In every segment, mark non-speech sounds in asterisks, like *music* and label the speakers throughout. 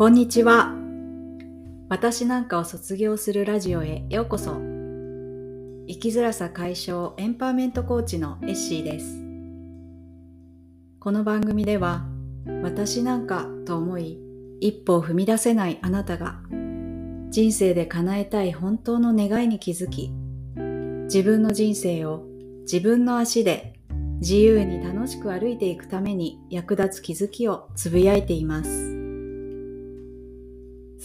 Speaker 1: こんにちは。私なんかを卒業するラジオへようこそ。生きづらさ解消エンパワーメントコーチのエッシーです。この番組では、私なんかと思い、一歩を踏み出せないあなたが、人生で叶えたい本当の願いに気づき、自分の人生を自分の足で自由に楽しく歩いていくために役立つ気づきをつぶやいています。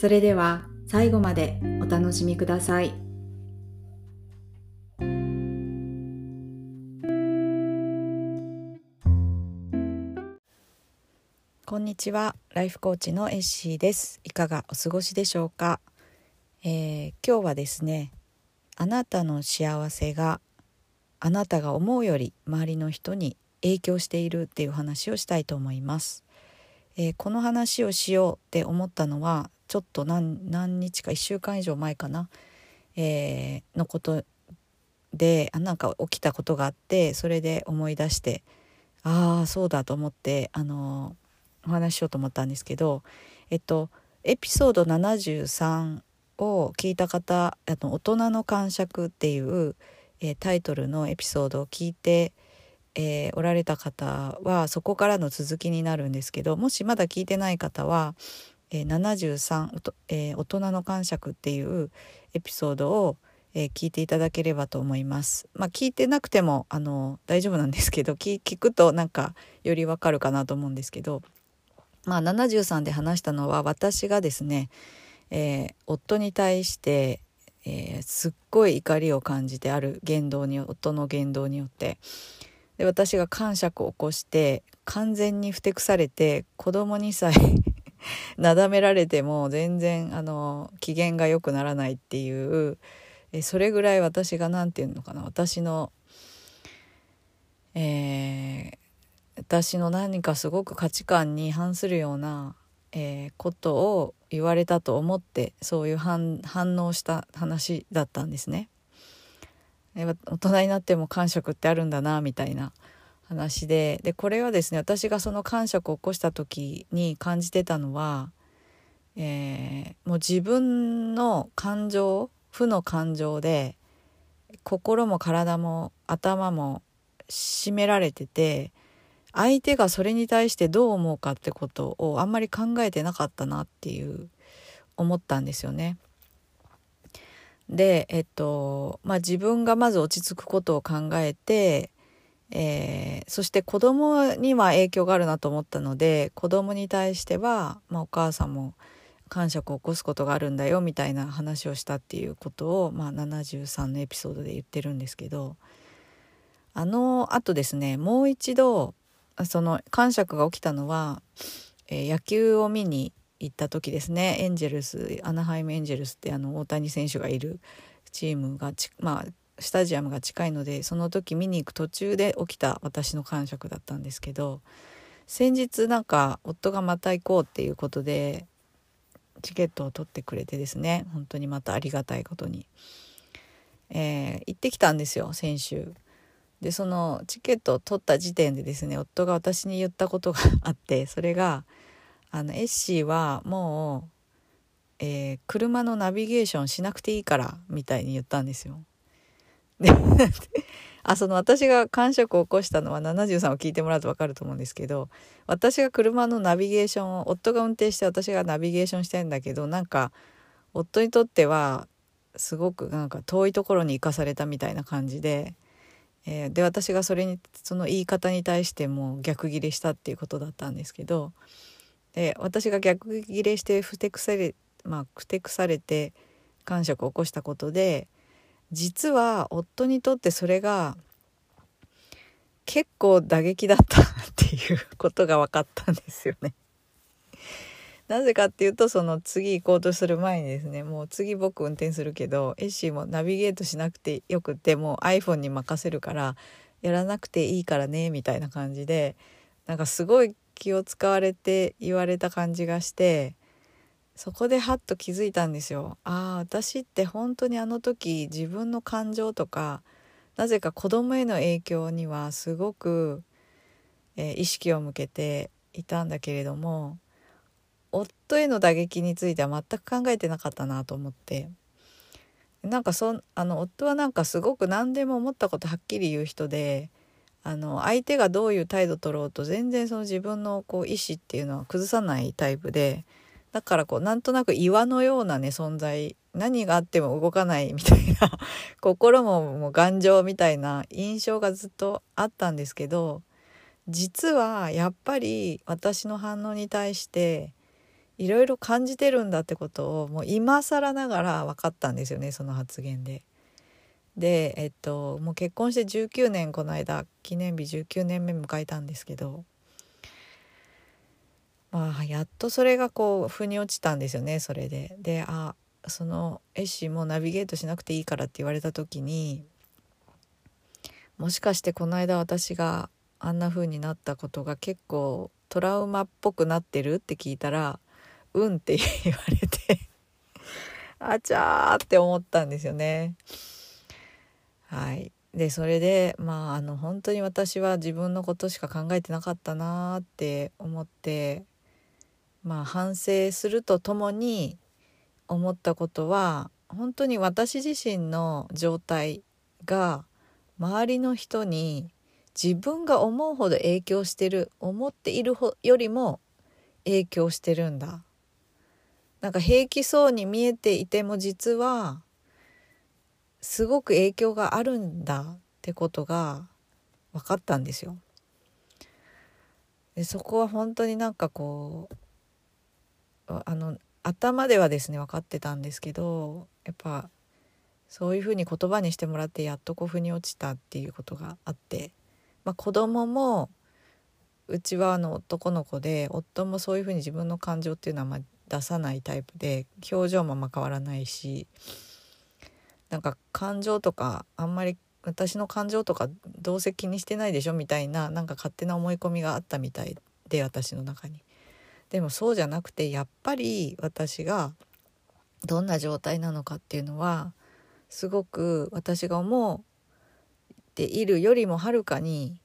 Speaker 1: それでは最後までお楽しみください。こんにちは、ライフコーチのエッシーです。いかがお過ごしでしょうか、えー、今日はですね、あなたの幸せがあなたが思うより周りの人に影響しているっていう話をしたいと思います。えー、この話をしようって思ったのはちょっと何何日か1週間以上前かな、えー、のことであなんか起きたことがあってそれで思い出してああそうだと思ってあのお話ししようと思ったんですけどえっとエピソード73を聞いた方あの大人の感触っていう、えー、タイトルのエピソードを聞いて、えー、おられた方はそこからの続きになるんですけどもしまだ聞いてない方はえー、73、えー、大人の感触っていうエピソードを、えー、聞いていただければと思います。まあ、聞いてなくてもあの大丈夫なんですけど *laughs* 聞くとなんかよりわかるかなと思うんですけど、まあ、73で話したのは私がですね、え夫に対して、えすっごい怒りを感じてある言動に夫の言動によってで私が感触を起こして完全にふてくされて子供にさえ *laughs* なだめられても全然あの機嫌が良くならないっていうえそれぐらい私が何て言うのかな私の、えー、私の何かすごく価値観に反するような、えー、ことを言われたと思ってそういう反応した話だったんですね。大人になっても感触ってあるんだなみたいな話ででこれはですね私がその感触を起こした時に感じてたのは、えー、もう自分の感情負の感情で心も体も頭も締められてて相手がそれに対してどう思うかってことをあんまり考えてなかったなっていう思ったんですよね。でえっとまあ自分がまず落ち着くことを考えてえー、そして子供には影響があるなと思ったので子供に対しては、まあ、お母さんも感触を起こすことがあるんだよみたいな話をしたっていうことを、まあ、73のエピソードで言ってるんですけどあのあとですねもう一度その感触が起きたのは、えー、野球を見に行った時ですね。エンジェルスアナハイムエンジェルスってあの大谷選手がいるチームがまあスタジアムが近いのでその時見に行く途中で起きた私の感触だったんですけど先日なんか夫がまた行こうっていうことでチケットを取ってくれてですね本当にまたありがたいことに、えー、行ってきたんですよ先週。でそのチケットを取った時点でですね夫が私に言ったことがあってそれがあのエッシーはもう、えー、車のナビゲーションしなくていいからみたいに言ったんですよ。であその私が感触を起こしたのは73を聞いてもらうと分かると思うんですけど私が車のナビゲーションを夫が運転して私がナビゲーションしたいんだけどなんか夫にとってはすごくなんか遠いところに行かされたみたいな感じで、えー、で私がそれにその言い方に対しても逆ギレしたっていうことだったんですけどで私が逆ギレしてふてくされまあふてくされて感触を起こしたことで実は夫にとってそれが結構打撃だったっていうことが分かったんですよね。なぜかっていうとその次行こうとする前にですねもう次僕運転するけどエッシーもナビゲートしなくてよくてもう iPhone に任せるからやらなくていいからねみたいな感じでなんかすごい気を使われて言われた感じがしてそこでハッと気づいたんですよ。ああ私って本当にあの時自分の感情とかなぜか子供への影響にはすごく、えー、意識を向けていたんだけれども夫への打撃については全く考えてなかったなと思ってなんかそあの夫はなんかすごく何でも思ったことはっきり言う人であの相手がどういう態度取ろうと全然その自分のこう意思っていうのは崩さないタイプでだからこうなんとなく岩のようなね存在何があっても動かないみたいな *laughs* 心ももう頑丈みたいな印象がずっとあったんですけど実はやっぱり私の反応に対していろいろ感じてるんだってことをもう今更ながら分かったんですよねその発言で。でえっともう結婚して19年この間記念日19年目迎えたんですけどまあやっとそれがこう腑に落ちたんですよねそれで。であその絵師もナビゲートしなくていいからって言われた時にもしかしてこの間私があんな風になったことが結構トラウマっぽくなってるって聞いたら「うん」って言われて *laughs* あちゃーって思ったんですよね。はい、でそれでまああの本当に私は自分のことしか考えてなかったなーって思ってまあ反省するとともに思ったことは本当に私自身の状態が周りの人に自分が思うほど影響してる思っているよりも影響してるんだなんか平気そうに見えていても実はすごく影響があるんだってことが分かったんですよ。でそこは本当になんかこうあの頭ではですね分かってたんですけどやっぱそういうふうに言葉にしてもらってやっとこう腑に落ちたっていうことがあってまあ、子供もうちはあの男の子で夫もそういうふうに自分の感情っていうのはま出さないタイプで表情もあま変わらないしなんか感情とかあんまり私の感情とかどうせ気にしてないでしょみたいななんか勝手な思い込みがあったみたいで私の中に。でもそうじゃなくてやっぱり私がどんな状態なのかっていうのはすごく私が思うているよりもはるかに、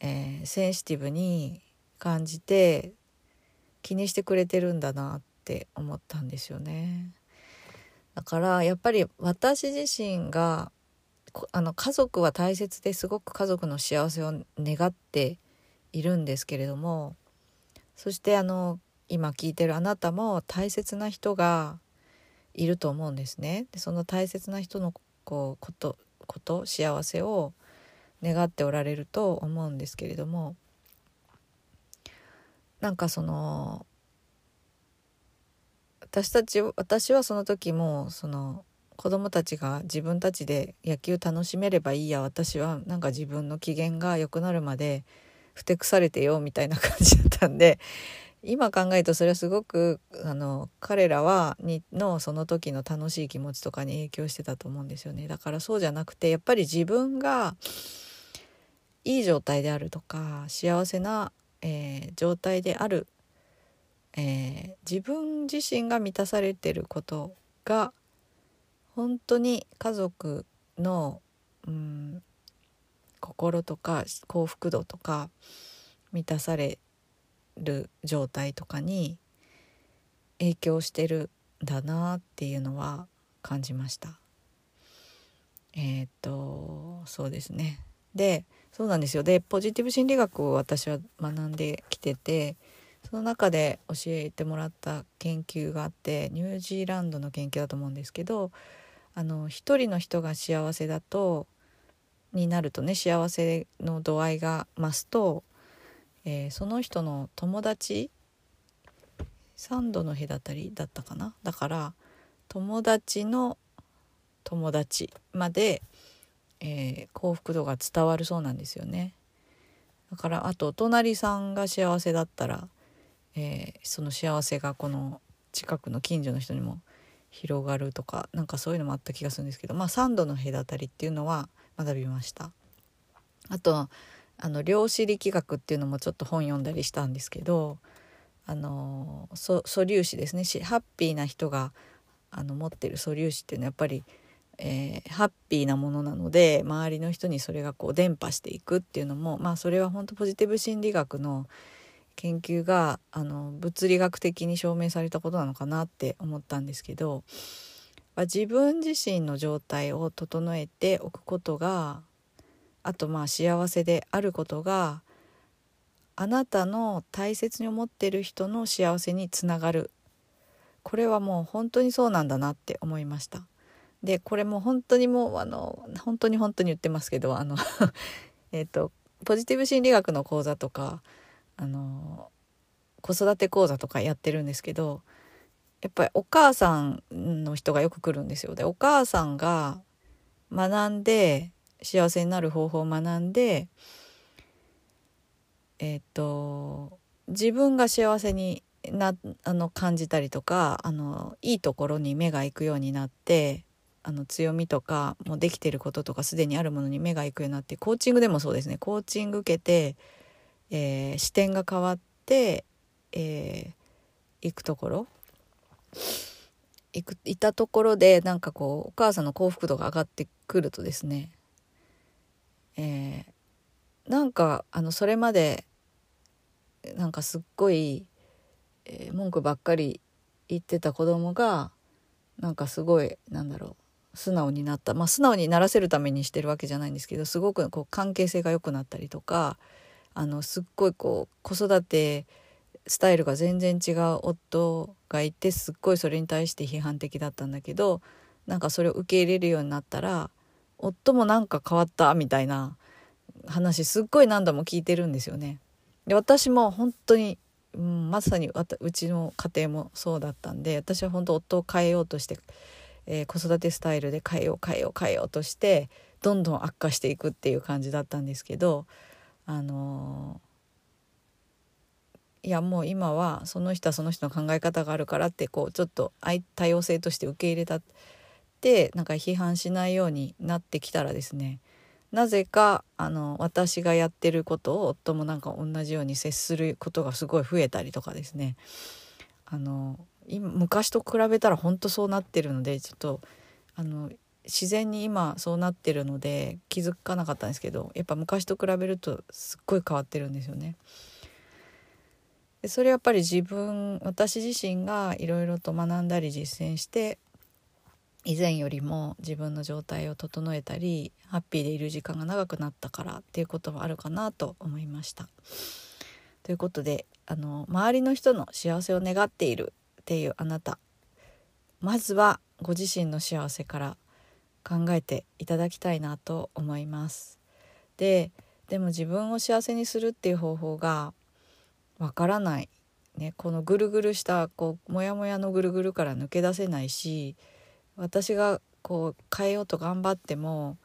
Speaker 1: えー、センシティブに感じて気にしてくれてるんだなって思ったんですよね。だからやっぱり私自身があの家族は大切ですごく家族の幸せを願っているんですけれどもそしてあの今聞いてるあなたも大切な人がいると思うんですね。でその大切な人のこうことこと幸せを願っておられると思うんですけれどもなんかその私たち私はその時もその子供たちが自分たちで野球楽しめればいいや私はなんか自分の機嫌が良くなるまでふてくされてよみたいな感じだったんで今考えるとそれはすごくあの彼らはにのその時の楽しい気持ちとかに影響してたと思うんですよね。だからそうじゃなくてやっぱり自分がいい状態であるとか幸せな、えー、状態である、えー、自分自身が満たされてることが本当に家族の、うん、心とか幸福度とか満たされる状態とかに影響してるんだなっていうのは感じました。えっ、とそうですねでそうなんですよでポジティブ心理学を私は学んできててその中で教えてもらった研究があってニュージーランドの研究だと思うんですけどあの一人の人が幸せだとになるとね幸せの度合いが増すとえー、その人の友達3度の隔たりだったかな？だから友達の友達まで、えー、幸福度が伝わるそうなんですよね。だからあとお隣さんが幸せだったら、えー、その幸せがこの近くの近所の人にも広がるとかなんかそういうのもあった気がするんですけどまあ3度の隔たりっていうのは学びました。あとあの量子力学っていうのもちょっと本読んだりしたんですけどあの素粒子ですね。ハッピーな人があの持ってる素粒子っていうのはやっぱり、えー、ハッピーなものなので周りの人にそれがこう伝播していくっていうのもまあそれは本当ポジティブ心理学の研究があの物理学的に証明されたことなのかなって思ったんですけど自分自身の状態を整えておくことがあとまあ幸せであることがあなたの大切に思ってる人の幸せにつながるこれはもう本当にそうなんだなって思いました。でこれも本当にもうあの本当に本当に言ってますけどあの *laughs* えとポジティブ心理学の講座とかあの子育て講座とかやってるんですけどやっぱりお母さんの人がよく来るんですよ。でお母さんが学んで幸せになる方法を学んでえっ、と自分が幸せになあの感じたりとかあのいいところに目が行くようになってあの強みとかもできてることとかすでにあるものに目が行くようになってコーチングでもそうですねコーチング受けて、えー、視点が変わって、えー、行くところ行くいたところでなんかこうお母さんの幸福度が上がってくるとですね、えー、なんかあのそれまでなんかすっごい、えー、文句ばっかり言ってた子供がなんかすごいなんだろう素直になった。まあ素直にならせるためにしてるわけじゃないんですけどすごくこう関係性が良くなったりとかあのすっごいこう子育てスタイルが全然違う夫がいてすっごいそれに対して批判的だったんだけどなんかそれを受け入れるようになったら夫もなんか変わったみたいな話すっごい何度も聞いてるんですよね。で私も本当に、うん、まさにうちの家庭もそうだったんで私は本当夫を変えようとしてえー、子育てスタイルで変えよう変えよう変えようとしてどんどん悪化していくっていう感じだったんですけどあの、いやもう今はその人はその人の考え方があるからってこうちょっと多様性として受け入れたってなんか批判しないようになってきたらですねなぜかあの私がやってることを夫もなんか同じように接することがすごい増えたりとかですねあの今昔と比べたら本当そうなってるのでちょっとあの自然に今そうなってるので気づかなかったんですけどやっぱ昔と比べるとすっごい変わってるんですよね。でそれやっぱり自分私自身がいろいろと学んだり実践して以前よりも自分の状態を整えたりハッピーでいる時間が長くなったからっていうこともあるかなと思いました。ということであの周りの人の幸せを願っているっていうあなたまずはご自身の幸せから考えていただきたいなと思います。ででも自分を幸せにするっていう方法がわからない、ね、このぐるぐるしたこうモヤモヤのぐるぐるから抜け出せないし私がこう変えようと頑張っても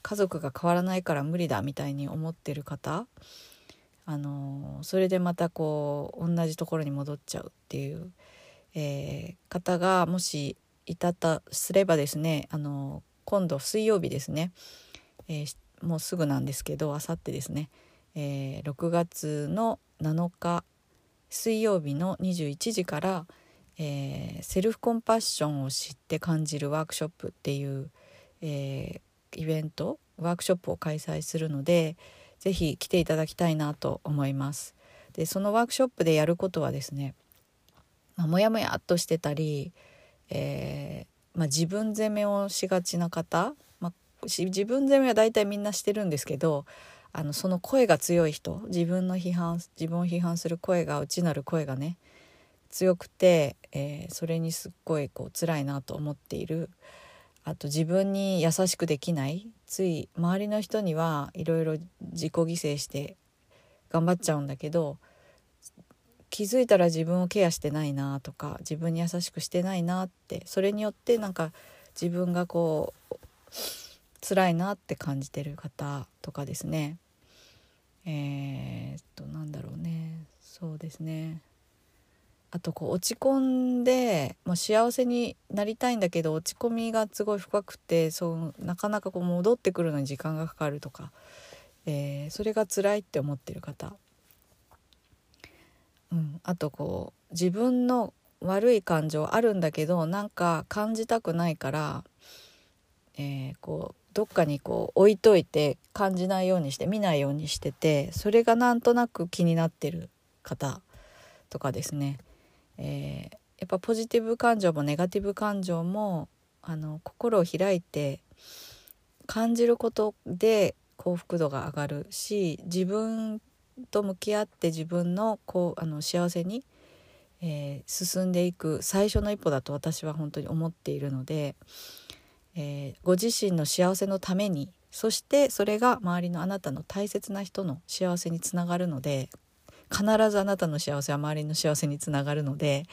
Speaker 1: 家族が変わらないから無理だみたいに思ってる方あのそれでまたこう同じところに戻っちゃうっていうえー、方がもしいたとすればですねあの今度水曜日ですね、えー、もうすぐなんですけどあさってですね、えー、6月の7日水曜日の21時から、えー、セルフコンパッションを知って感じるワークショップっていう、えー、イベントワークショップを開催するので是非来ていただきたいなと思います。でそのワークショップでやることはですねまあ、もやもやっとしてたり、えー、まあ、自分責めをしがちな方、まあ、自分責めは大体みんなしてるんですけどあのその声が強い人自分の批判自分を批判する声が内なる声がね強くて、えー、それにすっごいこう辛いなと思っている。あと自分に優しくできないつい周りの人にはいろいろ自己犠牲して頑張っちゃうんだけど気づいたら自分をケアしてないなとか自分に優しくしてないなってそれによってなんか自分がこう辛いなって感じてる方とかですね。えー、っとなんだろうね。そうですね。あとこう落ち込んでもう幸せになりたいんだけど落ち込みがすごい深くてそうなかなかこう戻ってくるのに時間がかかるとか、えー、それが辛いって思ってる方。うん、あとこう自分の悪い感情あるんだけどなんか感じたくないから、えー、こうどっかにこう置いといて感じないようにして見ないようにしててそれがなんとなく気になってる方とかですね、えー、やっぱポジティブ感情もネガティブ感情もあの心を開いて感じることで幸福度が上がるし自分と向き合って自分のこうあの幸せに、えー、進んでいく最初の一歩だと私は本当に思っているので、えー、ご自身の幸せのためにそしてそれが周りのあなたの大切な人の幸せにつながるので必ずあなたの幸せは周りの幸せにつながるので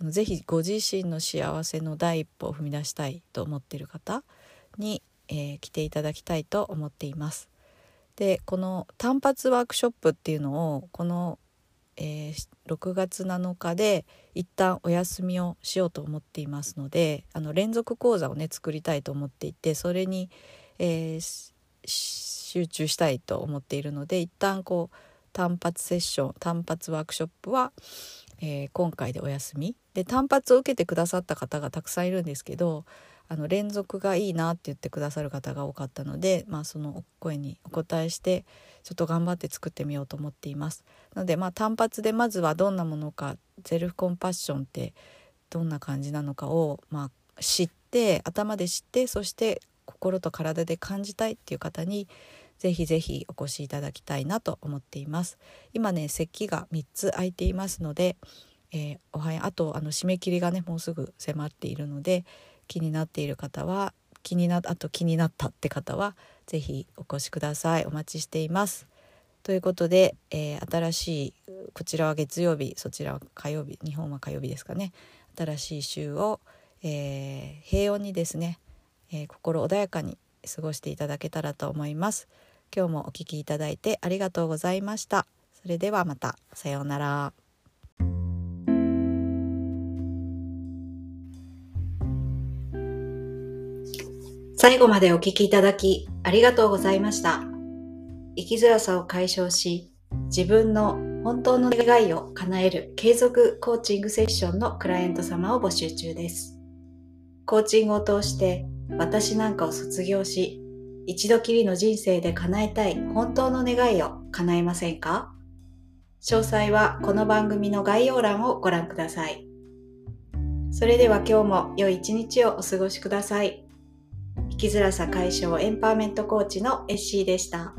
Speaker 1: 是非ご自身の幸せの第一歩を踏み出したいと思っている方に、えー、来ていただきたいと思っています。でこの単発ワークショップっていうのをこの、えー、6月7日で一旦お休みをしようと思っていますのであの連続講座をね作りたいと思っていてそれに、えー、集中したいと思っているので一旦こう単発セッション単発ワークショップは、えー、今回でお休み。で単発を受けてくださった方がたくさんいるんですけどあの連続がいいなって言ってくださる方が多かったので、まあ、その声にお答えしてちょっと頑張って作ってみようと思っています。なので、まあ、単発でまずはどんなものかセルフコンパッションってどんな感じなのかを、まあ、知って頭で知ってそして心と体で感じたいっていう方にぜひぜひお越しいただきたいなと思っています。今ね席が3つ空いていますので、えー、おはやあとあの締め切りがねもうすぐ迫っているので気になっている方は気になあと気になったって方は是非お越しくださいお待ちしています。ということで、えー、新しいこちらは月曜日そちらは火曜日日本は火曜日ですかね新しい週を、えー、平穏にですね、えー、心穏やかに過ごしていただけたらと思います。今日もお聴きいただいてありがとうございました。それではまたさようなら。
Speaker 2: 最後までお聞きいただきありがとうございました。生きづらさを解消し、自分の本当の願いを叶える継続コーチングセッションのクライアント様を募集中です。コーチングを通して私なんかを卒業し、一度きりの人生で叶えたい本当の願いを叶えませんか？詳細はこの番組の概要欄をご覧ください。それでは今日も良い一日をお過ごしください。生きづらさ解消エンパワーメントコーチのエッシーでした。